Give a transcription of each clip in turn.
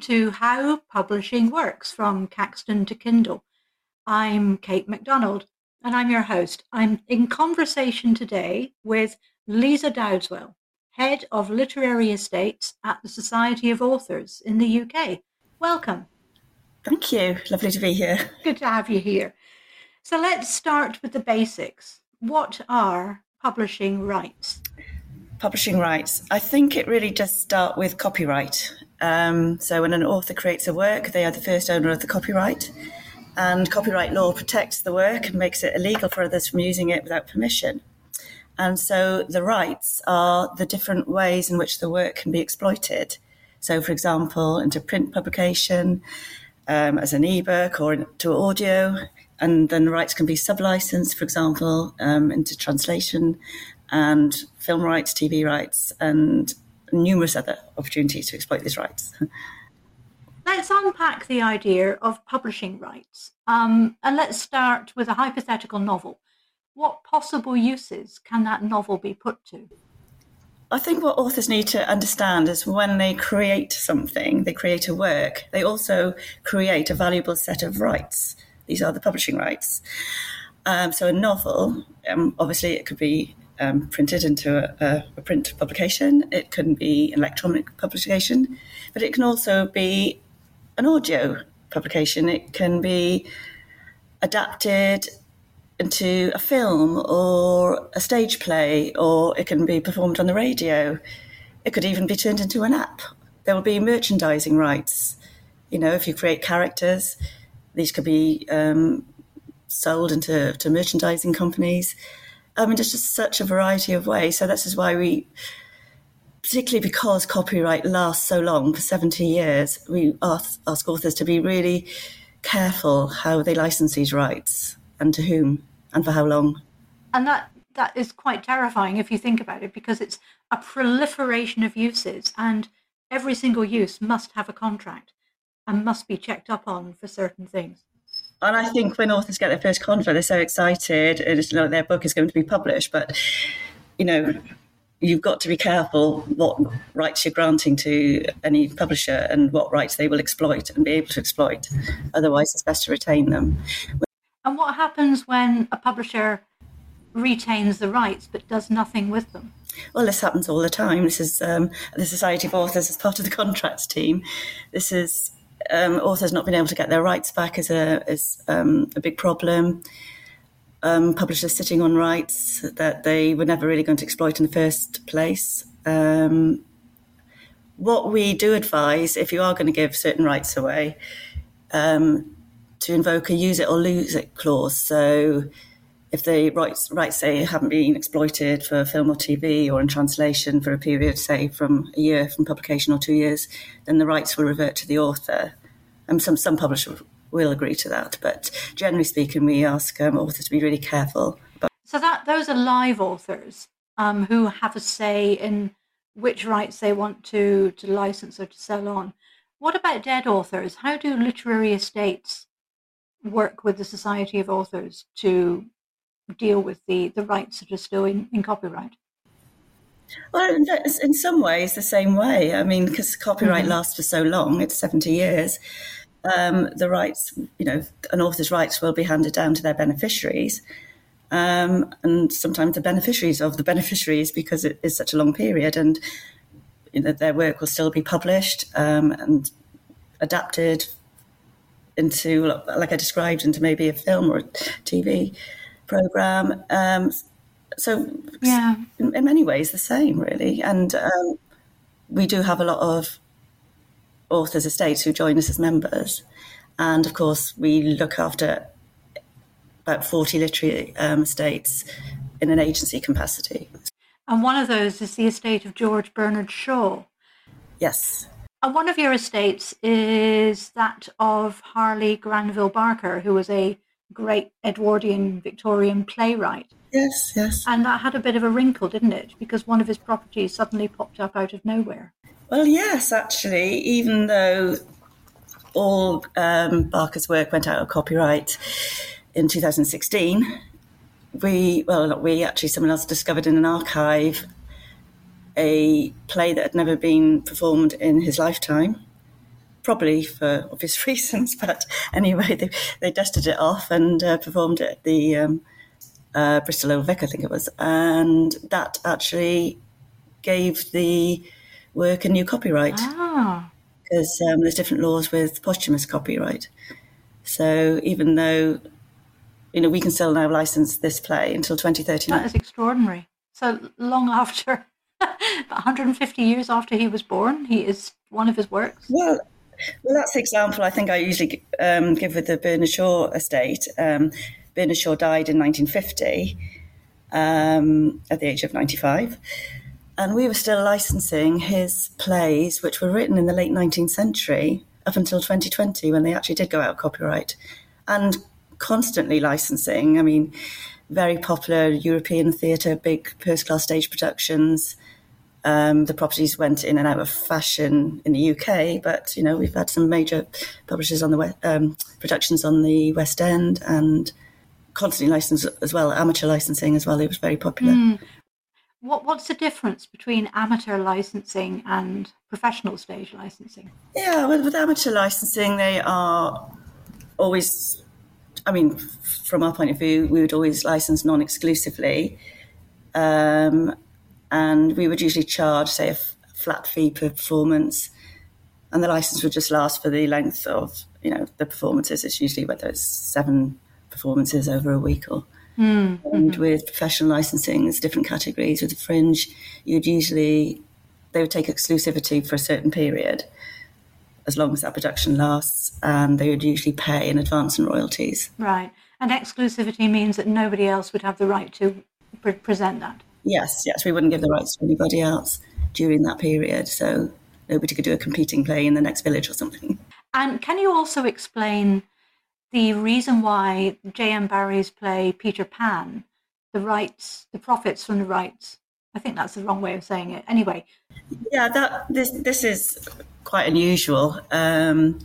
To How Publishing Works from Caxton to Kindle. I'm Kate Macdonald and I'm your host. I'm in conversation today with Lisa Dowdeswell, Head of Literary Estates at the Society of Authors in the UK. Welcome. Thank you. Lovely to be here. Good to have you here. So let's start with the basics. What are publishing rights? Publishing rights. I think it really just start with copyright. Um, so when an author creates a work, they are the first owner of the copyright. And copyright law protects the work and makes it illegal for others from using it without permission. And so the rights are the different ways in which the work can be exploited. So, for example, into print publication, um, as an ebook or to audio, and then the rights can be sub-licensed, for example, um, into translation and film rights, TV rights, and numerous other opportunities to exploit these rights. Let's unpack the idea of publishing rights, um, and let's start with a hypothetical novel. What possible uses can that novel be put to? I think what authors need to understand is when they create something, they create a work, they also create a valuable set of rights. These are the publishing rights. Um, so a novel, um, obviously, it could be um, printed into a, a, print publication. It can be an electronic publication, but it can also be an audio publication. It can be adapted into a film or a stage play, or it can be performed on the radio. It could even be turned into an app. There will be merchandising rights. You know, if you create characters, these could be um, sold into to merchandising companies. I mean, there's just such a variety of ways. So this is why we, particularly because copyright lasts so long for 70 years, we ask, ask authors to be really careful how they license these rights and to whom and for how long. And that that is quite terrifying if you think about it, because it's a proliferation of uses, and every single use must have a contract and must be checked up on for certain things. And I think when authors get their first contract, they're so excited, and it's like their book is going to be published. But you know, you've got to be careful what rights you're granting to any publisher and what rights they will exploit and be able to exploit. Otherwise, it's best to retain them. And what happens when a publisher retains the rights but does nothing with them? Well, this happens all the time. This is um, the Society of Authors as part of the contracts team. This is um, authors not being able to get their rights back is a is um, a big problem. Um, publishers sitting on rights that they were never really going to exploit in the first place. Um, what we do advise, if you are going to give certain rights away, um, to invoke a use it or lose it clause. So if the rights, rights say haven't been exploited for film or TV or in translation for a period, say from a year from publication or two years, then the rights will revert to the author. And some, some publishers will agree to that. But generally speaking, we ask um, authors to be really careful. About- so that those are live authors um, who have a say in which rights they want to, to license or to sell on. What about dead authors? How do literary estates work with the Society of Authors to deal with the, the rights that are still in, in copyright? Well, in some ways, the same way. I mean, because copyright mm-hmm. lasts for so long, it's 70 years, um, the rights, you know, an author's rights will be handed down to their beneficiaries. Um, and sometimes the beneficiaries of the beneficiaries because it is such a long period and you know, their work will still be published um, and adapted into, like I described, into maybe a film or a TV program. Um, so, yeah, in, in, many ways, the same, really. And um, we do have a lot of authors' estates who join us as members. And of course, we look after about 40 literary um, estates in an agency capacity. And one of those is the estate of George Bernard Shaw. Yes. And one of your estates is that of Harley Granville Barker, who was a great Edwardian Victorian playwright. Yes, yes. And that had a bit of a wrinkle, didn't it? Because one of his properties suddenly popped up out of nowhere. Well, yes, actually, even though all um, Barker's work went out of copyright in 2016, we, well, not we, actually, someone else discovered in an archive a play that had never been performed in his lifetime probably for obvious reasons. But anyway, they, they dusted it off and uh, performed it at the um, uh, Bristol Old Vic, I think it was. And that actually gave the work a new copyright. Ah. Because um, there's different laws with posthumous copyright. So even though, you know, we can still now license this play until 2039. That is extraordinary. So long after, 150 years after he was born, he is one of his works. Well, well, that's the example I think I usually um, give with the Bernard Shaw estate. Um, Bernard Shaw died in 1950 um, at the age of 95. And we were still licensing his plays, which were written in the late 19th century, up until 2020 when they actually did go out of copyright. And constantly licensing. I mean, very popular European theatre, big first class stage productions. Um, the properties went in and out of fashion in the UK, but you know we've had some major publishers on the um, productions on the West End and constantly licensed as well, amateur licensing as well. It was very popular. Mm. What What's the difference between amateur licensing and professional stage licensing? Yeah, with, with amateur licensing, they are always. I mean, from our point of view, we would always license non-exclusively. Um, and we would usually charge, say, a f- flat fee per performance, and the license would just last for the length of you know the performances. It's usually whether it's seven performances over a week or. Mm-hmm. And with professional licensing, there's different categories. With the fringe, you'd usually they would take exclusivity for a certain period, as long as that production lasts, and they would usually pay in advance and royalties. Right, and exclusivity means that nobody else would have the right to pre- present that. Yes, yes, we wouldn't give the rights to anybody else during that period. So nobody could do a competing play in the next village or something. And can you also explain the reason why J.M. Barrie's play Peter Pan, the rights, the profits from the rights? I think that's the wrong way of saying it. Anyway. Yeah, that this this is quite unusual. Um,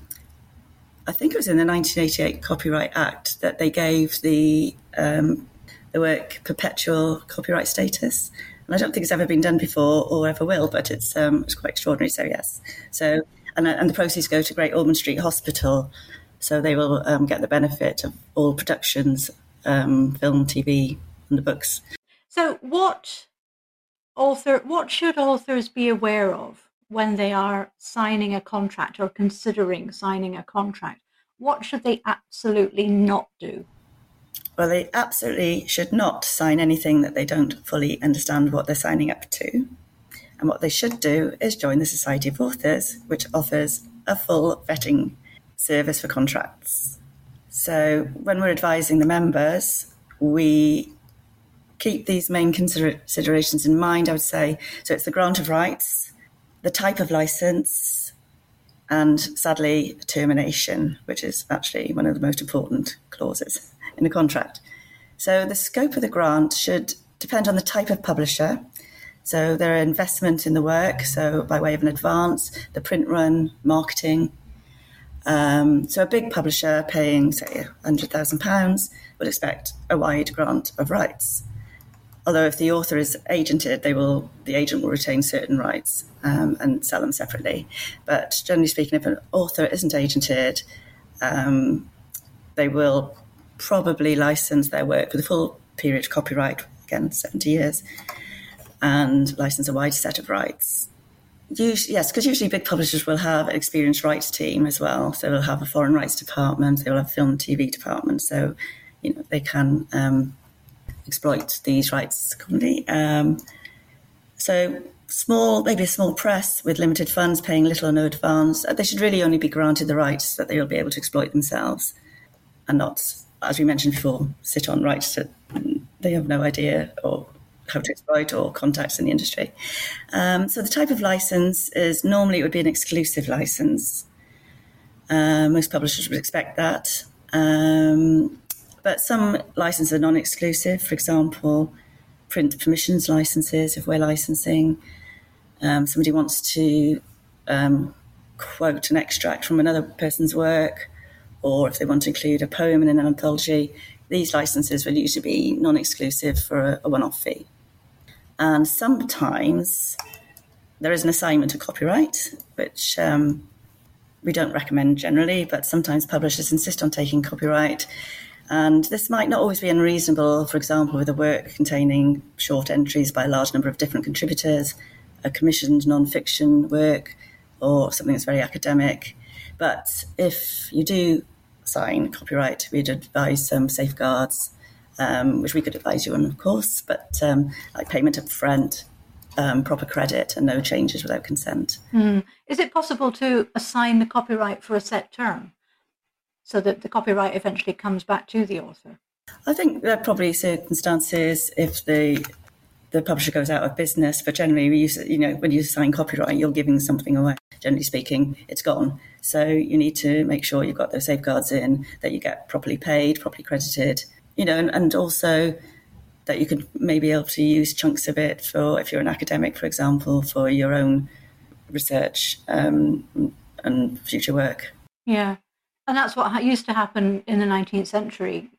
I think it was in the 1988 Copyright Act that they gave the um, the work perpetual copyright status. And I don't think it's ever been done before or ever will, but it's um, it's quite extraordinary. So yes, so and and the proceeds go to Great Ormond Street Hospital, so they will um, get the benefit of all productions, um, film, TV, and the books. So what author what should authors be aware of when they are signing a contract or considering signing a contract? What should they absolutely not do? Well, they absolutely should not sign anything that they don't fully understand what they're signing up to. And what they should do is join the Society of Authors, which offers a full vetting service for contracts. So when we're advising the members, we keep these main considerations in mind, I would say. So it's the grant of rights, the type of license, and sadly, termination, which is actually one of the most important clauses in a contract. So the scope of the grant should depend on the type of publisher. So their investment in the work, so by way of an advance, the print run, marketing. Um, so a big publisher paying, say, £100,000 would expect a wide grant of rights. Although if the author is agented, they will the agent will retain certain rights um, and sell them separately. But generally speaking, if an author isn't agented, um, they will probably license their work with a full period copyright, again, 70 years, and license a wide set of rights. Usually, yes, because usually big publishers will have an experienced rights team as well. So they'll have a foreign rights department, they will have a film and TV department. So, you know, they can um, exploit these rights commonly. Um, so small, maybe a small press with limited funds paying little or no advance, they should really only be granted the rights that they will be able to exploit themselves and not as we mentioned before, sit on rights that they have no idea or how to exploit or contacts in the industry. Um, so the type of license is normally it would be an exclusive license. Uh, most publishers would expect that. Um, but some licenses are non-exclusive. For example, print permissions licenses. If we're licensing, um, somebody wants to um, quote an extract from another person's work or if they want to include a poem in an anthology, these licenses will usually be non exclusive for a, a one off fee. And sometimes there is an assignment of copyright, which um, we don't recommend generally, but sometimes publishers insist on taking copyright. And this might not always be unreasonable, for example, with a work containing short entries by a large number of different contributors, a commissioned non fiction work, or something that's very academic. But if you do sign copyright, we'd advise some safeguards, um, which we could advise you on, of course, but um, like payment up front, um, proper credit, and no changes without consent. Mm. Is it possible to assign the copyright for a set term so that the copyright eventually comes back to the author? I think there are probably circumstances if the the publisher goes out of business, but generally, we use, you know, when you sign copyright, you're giving something away. Generally speaking, it's gone. So you need to make sure you've got those safeguards in, that you get properly paid, properly credited, you know, and, and also that you could maybe be able to use chunks of it for, if you're an academic, for example, for your own research um, and future work. Yeah. And that's what used to happen in the 19th century.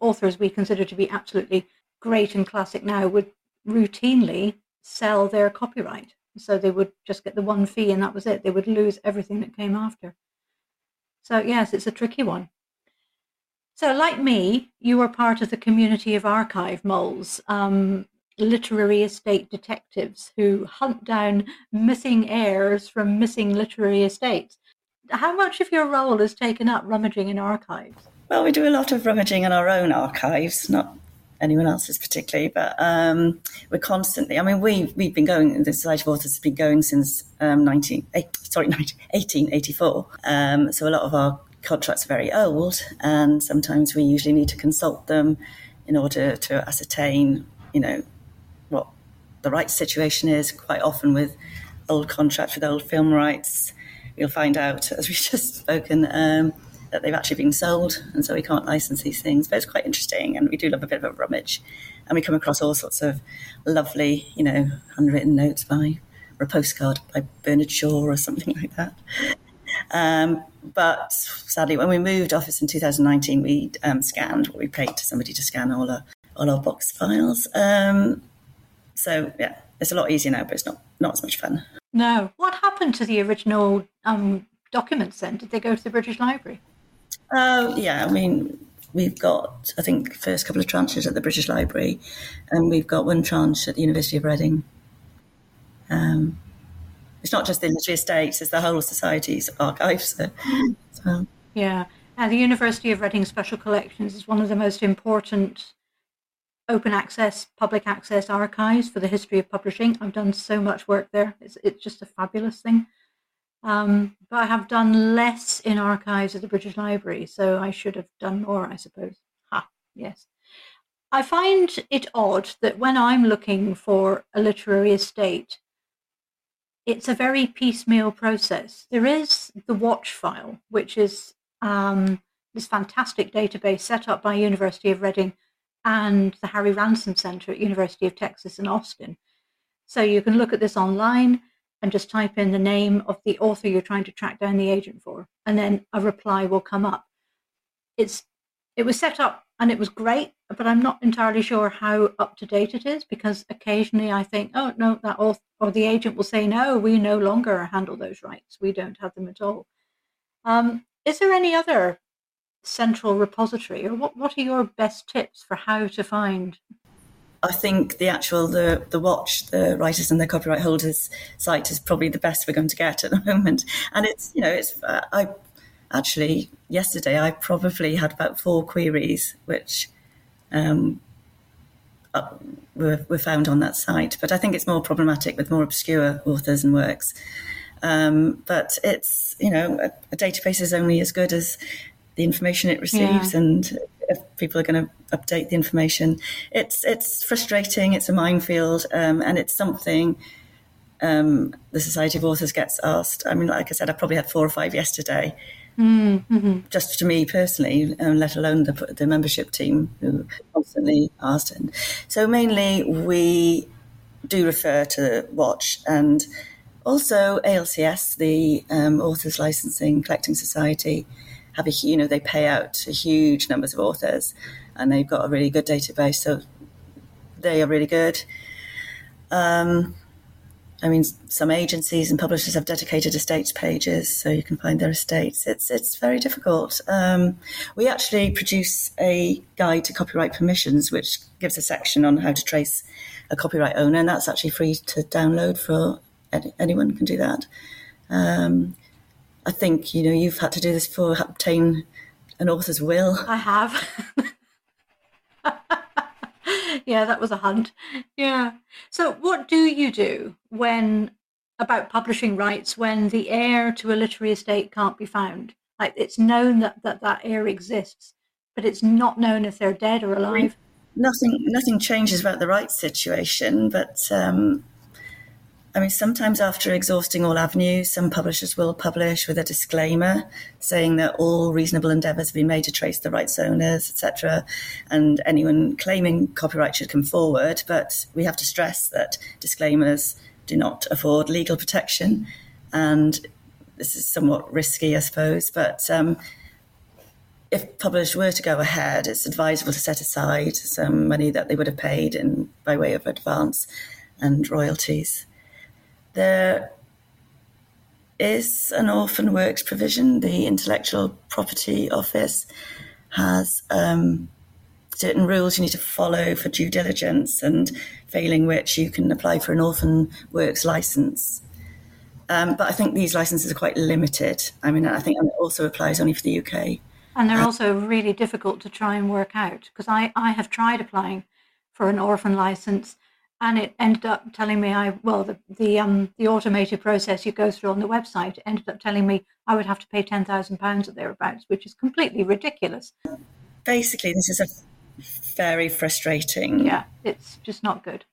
Authors we consider to be absolutely great and classic now would routinely sell their copyright. So they would just get the one fee and that was it. They would lose everything that came after. So, yes, it's a tricky one. So, like me, you are part of the community of archive moles, um, literary estate detectives who hunt down missing heirs from missing literary estates. How much of your role is taken up rummaging in archives? Well, we do a lot of rummaging in our own archives, not anyone else's particularly, but um, we're constantly. I mean, we we've been going. The Society of Authors has been going since um, 19, eh, sorry, 19, 1884. Um, so a lot of our contracts are very old, and sometimes we usually need to consult them in order to ascertain, you know, what the rights situation is. Quite often with old contracts with old film rights, you'll find out, as we've just spoken, um, that they've actually been sold, and so we can't license these things. But it's quite interesting, and we do love a bit of a rummage, and we come across all sorts of lovely, you know, handwritten notes by or a postcard by Bernard Shaw or something like that. Um, but sadly, when we moved office in 2019, we um, scanned, we paid to somebody to scan all our all our box files. Um, so yeah, it's a lot easier now, but it's not not as much fun. No. What happened to the original um, documents then? Did they go to the British Library? Oh yeah, I mean we've got I think first couple of tranches at the British Library, and we've got one tranche at the University of Reading. Um, it's not just the literary estates; it's the whole society's archives. So, so. Yeah, and the University of Reading Special Collections is one of the most important open access, public access archives for the history of publishing. I've done so much work there; it's it's just a fabulous thing. Um, but I have done less in archives at the British Library, so I should have done more, I suppose. Ha, yes. I find it odd that when I'm looking for a literary estate, it's a very piecemeal process. There is the watch file, which is um, this fantastic database set up by University of Reading and the Harry Ransom Center at University of Texas in Austin. So you can look at this online and just type in the name of the author you're trying to track down the agent for, and then a reply will come up. It's it was set up and it was great, but I'm not entirely sure how up to date it is because occasionally I think, oh no, that author or the agent will say, no, we no longer handle those rights. We don't have them at all. Um, is there any other central repository, or what, what are your best tips for how to find I think the actual the the watch, the writers and the copyright holders site is probably the best we're going to get at the moment. And it's you know it's uh, I actually yesterday I probably had about four queries which um, uh, were, were found on that site. But I think it's more problematic with more obscure authors and works. Um, but it's you know a, a, database is only as good as the information it receives, yeah. and if people are going to update the information. It's it's frustrating. It's a minefield, um, and it's something um, the Society of Authors gets asked. I mean, like I said, I probably had four or five yesterday. Mm-hmm. Just to me personally, um, let alone the, the membership team who constantly asked. And so mainly we do refer to Watch and also ALCS, the um, Authors Licensing Collecting Society have a you know they pay out huge numbers of authors, and they've got a really good database. So they are really good. Um, I mean, some agencies and publishers have dedicated estates pages, so you can find their estates. It's it's very difficult. Um, we actually produce a guide to copyright permissions, which gives a section on how to trace a copyright owner, and that's actually free to download for any, anyone can do that. Um, I think you know you've had to do this for obtain an author's will. I have. yeah, that was a hunt. Yeah. So, what do you do when about publishing rights when the heir to a literary estate can't be found? Like it's known that that, that heir exists, but it's not known if they're dead or alive. Nothing, nothing changes about the rights situation, but um, I mean, sometimes after exhausting all avenues, some publishers will publish with a disclaimer saying that all reasonable endeavours have been made to trace the rights owners, etc., and anyone claiming copyright should come forward. But we have to stress that disclaimers do not afford legal protection, and this is somewhat risky, I suppose. But um, if publishers were to go ahead, it's advisable to set aside some money that they would have paid in by way of advance and royalties. There is an orphan works provision. The Intellectual Property Office has um, certain rules you need to follow for due diligence, and failing which you can apply for an orphan works license. Um, but I think these licenses are quite limited. I mean, I think it also applies only for the UK. And they're uh, also really difficult to try and work out because I, I have tried applying for an orphan license and it ended up telling me I well the the um the automated process you go through on the website ended up telling me I would have to pay ten thousand pounds or thereabouts, which is completely ridiculous. Basically, this is a very frustrating. Yeah, it's just not good.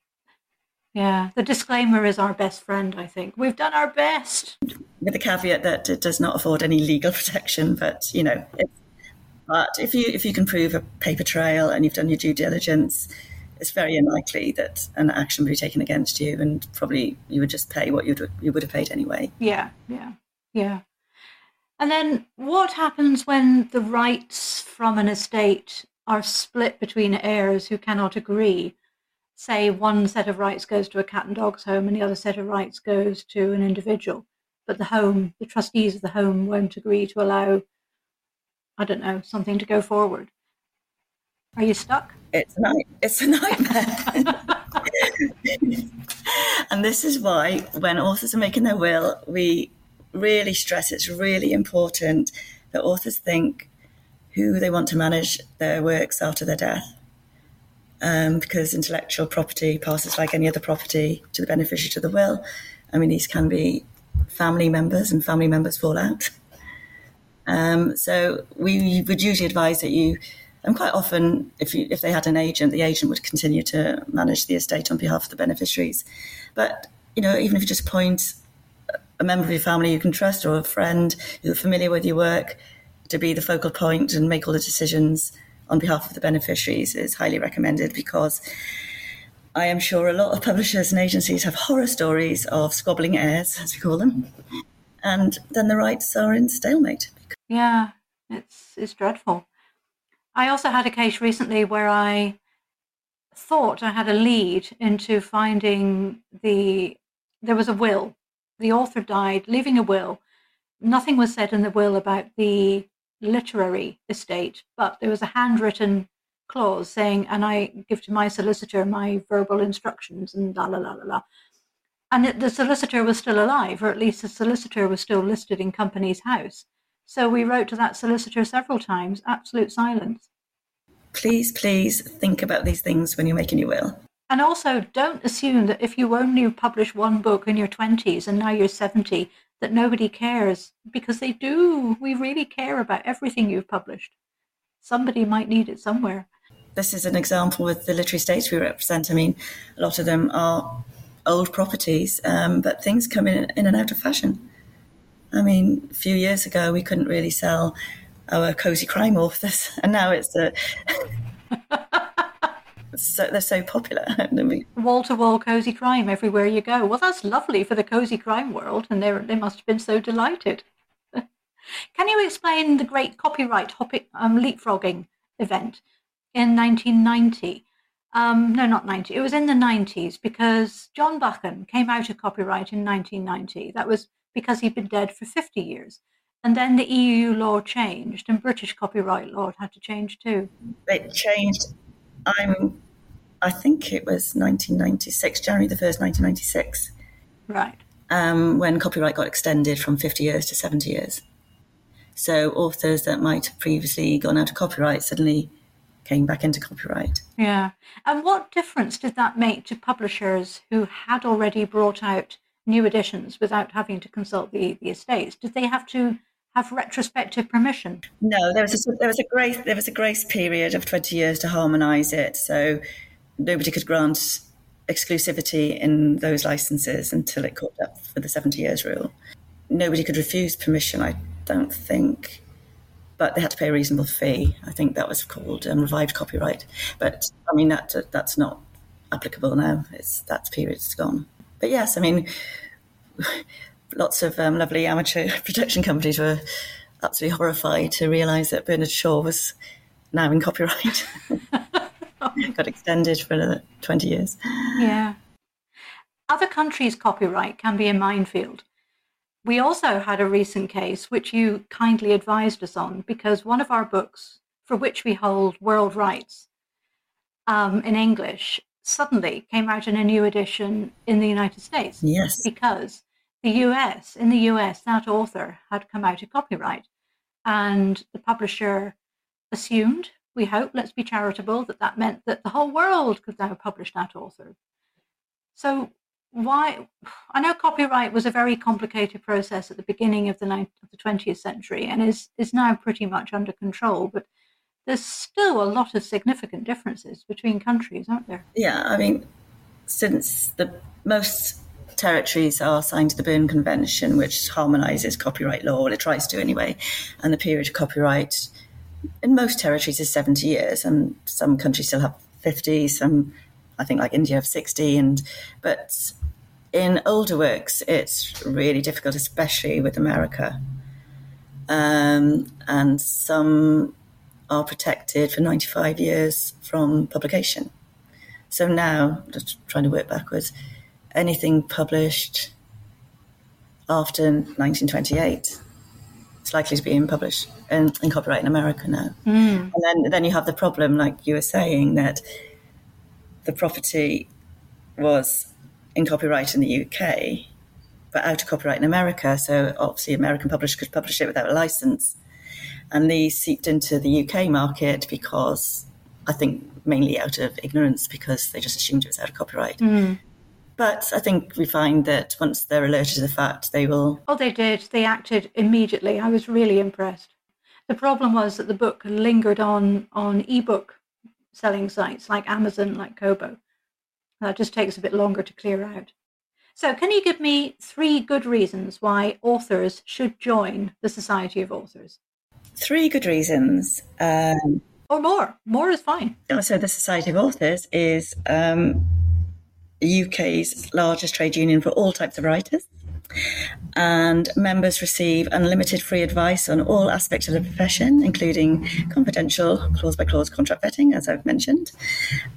Yeah, the disclaimer is our best friend. I think we've done our best. With the caveat that it does not afford any legal protection, but you know, but if you if you can prove a paper trail and you've done your due diligence, it's very unlikely that an action would be taken against you, and probably you would just pay what you would you would have paid anyway. Yeah, yeah, yeah. And then what happens when the rights from an estate are split between heirs who cannot agree? Say one set of rights goes to a cat and dogs home, and the other set of rights goes to an individual, but the home, the trustees of the home, won't agree to allow, I don't know, something to go forward. Are you stuck? It's a night. It's a nightmare. and this is why, when authors are making their will, we really stress it's really important that authors think who they want to manage their works after their death. Um, because intellectual property passes like any other property to the beneficiary to the will. I mean, these can be family members, and family members fall out. Um, so we would usually advise that you and quite often, if you, if they had an agent, the agent would continue to manage the estate on behalf of the beneficiaries. But you know, even if you just appoint a member of your family you can trust or a friend who's familiar with your work to be the focal point and make all the decisions on behalf of the beneficiaries is highly recommended because I am sure a lot of publishers and agencies have horror stories of squabbling heirs, as we call them, and then the rights are in stalemate. Yeah, it's it's dreadful. I also had a case recently where I thought I had a lead into finding the there was a will. The author died, leaving a will. Nothing was said in the will about the literary estate, but there was a handwritten clause saying, and I give to my solicitor my verbal instructions and la la la la la. And the solicitor was still alive, or at least the solicitor was still listed in Companies House. So we wrote to that solicitor several times, absolute silence. Please, please think about these things when you're making your will. And also, don't assume that if you only publish one book in your 20s and now you're 70, that nobody cares, because they do. We really care about everything you've published. Somebody might need it somewhere. This is an example with the literary estates we represent. I mean, a lot of them are old properties, um, but things come in, in and out of fashion. I mean, a few years ago, we couldn't really sell our cozy crime authors, and now it's a. so they're so popular. Wall to wall cozy crime everywhere you go. Well, that's lovely for the cozy crime world, and they they must have been so delighted. Can you explain the great copyright hopping, um, leapfrogging event in 1990? Um, no, not 90. It was in the 90s because John Buchan came out of copyright in 1990. That was because he'd been dead for 50 years. And then the EU law changed and British copyright law had to change too. It changed. I'm, I think it was 1996, January the 1st, 1996. Right. Um, when copyright got extended from 50 years to 70 years. So authors that might have previously gone out of copyright suddenly came back into copyright. Yeah. And what difference did that make to publishers who had already brought out new editions without having to consult the, the estates? Did they have to have retrospective permission? No, there was a, there was a grace there was a grace period of 20 years to harmonise it. So nobody could grant exclusivity in those licenses until it caught up for the 70 years rule. Nobody could refuse permission, I don't think, but they had to pay a reasonable fee. I think that was called um, revived copyright. But I mean, that that's not applicable now. It's that period's gone. But yes, I mean, lots of um, lovely amateur production companies were absolutely horrified to realise that Bernard Shaw was now in copyright. Got extended for another 20 years. Yeah. Other countries' copyright can be a minefield. We also had a recent case which you kindly advised us on because one of our books, for which we hold world rights um, in English, suddenly came out in a new edition in the United States. Yes. Because the US, in the US, that author had come out of copyright and the publisher assumed, we hope, let's be charitable, that that meant that the whole world could now publish that author. So why i know copyright was a very complicated process at the beginning of the, 19th, of the 20th century and is, is now pretty much under control but there's still a lot of significant differences between countries aren't there yeah i mean since the most territories are signed to the berne convention which harmonizes copyright law or it tries to anyway and the period of copyright in most territories is 70 years and some countries still have 50 some I think like India have 60 and but in older works, it's really difficult, especially with America. Um, and some are protected for 95 years from publication. So now, just trying to work backwards, anything published after 1928 it's likely to be in published in, in copyright in America now. Mm. And then, then you have the problem, like you were saying, that the property was in copyright in the UK, but out of copyright in America. So obviously, American publishers could publish it without a license. And these seeped into the UK market because I think mainly out of ignorance because they just assumed it was out of copyright. Mm. But I think we find that once they're alerted to the fact, they will. Oh, they did. They acted immediately. I was really impressed. The problem was that the book lingered on on ebook selling sites like Amazon, like Kobo. That just takes a bit longer to clear out. So, can you give me three good reasons why authors should join the Society of Authors? Three good reasons. Um, or more. More is fine. So, the Society of Authors is um, UK's largest trade union for all types of writers and members receive unlimited free advice on all aspects of the profession, including confidential clause by clause contract vetting, as I've mentioned.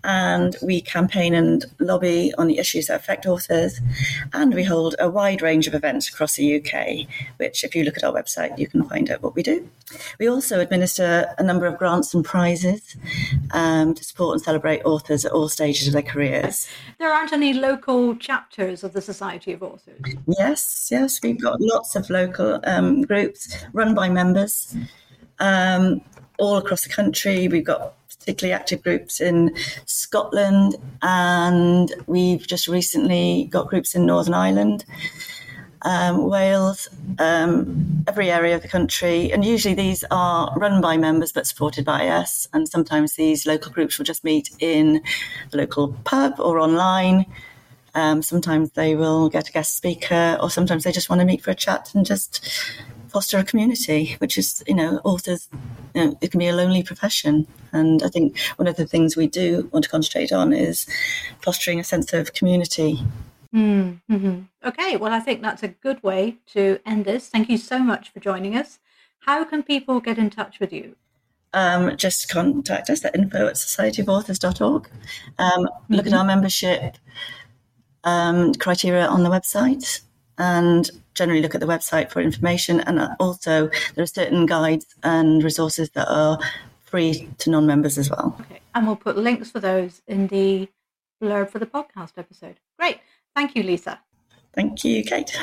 And we campaign and lobby on the issues that affect authors. And we hold a wide range of events across the UK, which, if you look at our website, you can find out what we do. We also administer a number of grants and prizes um, to support and celebrate authors at all stages of their careers. There aren't any local chapters of the Society of Authors. Yes, yes, we've got lots of local um, groups run by members um, all across the country. We've got particularly active groups in Scotland, and we've just recently got groups in Northern Ireland um, Wales, um, every area of the country. And usually these are run by members but supported by us. And sometimes these local groups will just meet in the local pub or online. Um, sometimes they will get a guest speaker, or sometimes they just want to meet for a chat and just foster a community, which is, you know, authors, you know, it can be a lonely profession. And I think one of the things we do want to concentrate on is fostering a sense of community Mm-hmm. Okay, well, I think that's a good way to end this. Thank you so much for joining us. How can people get in touch with you? um, just contact us at info at societyofauthors.org. Um, look at our membership um, criteria on the website and generally look at the website for information. And also, there are certain guides and resources that are free to non members as well. Okay. And we'll put links for those in the blurb for the podcast episode. Great. Thank you, Lisa. Thank you, Kate.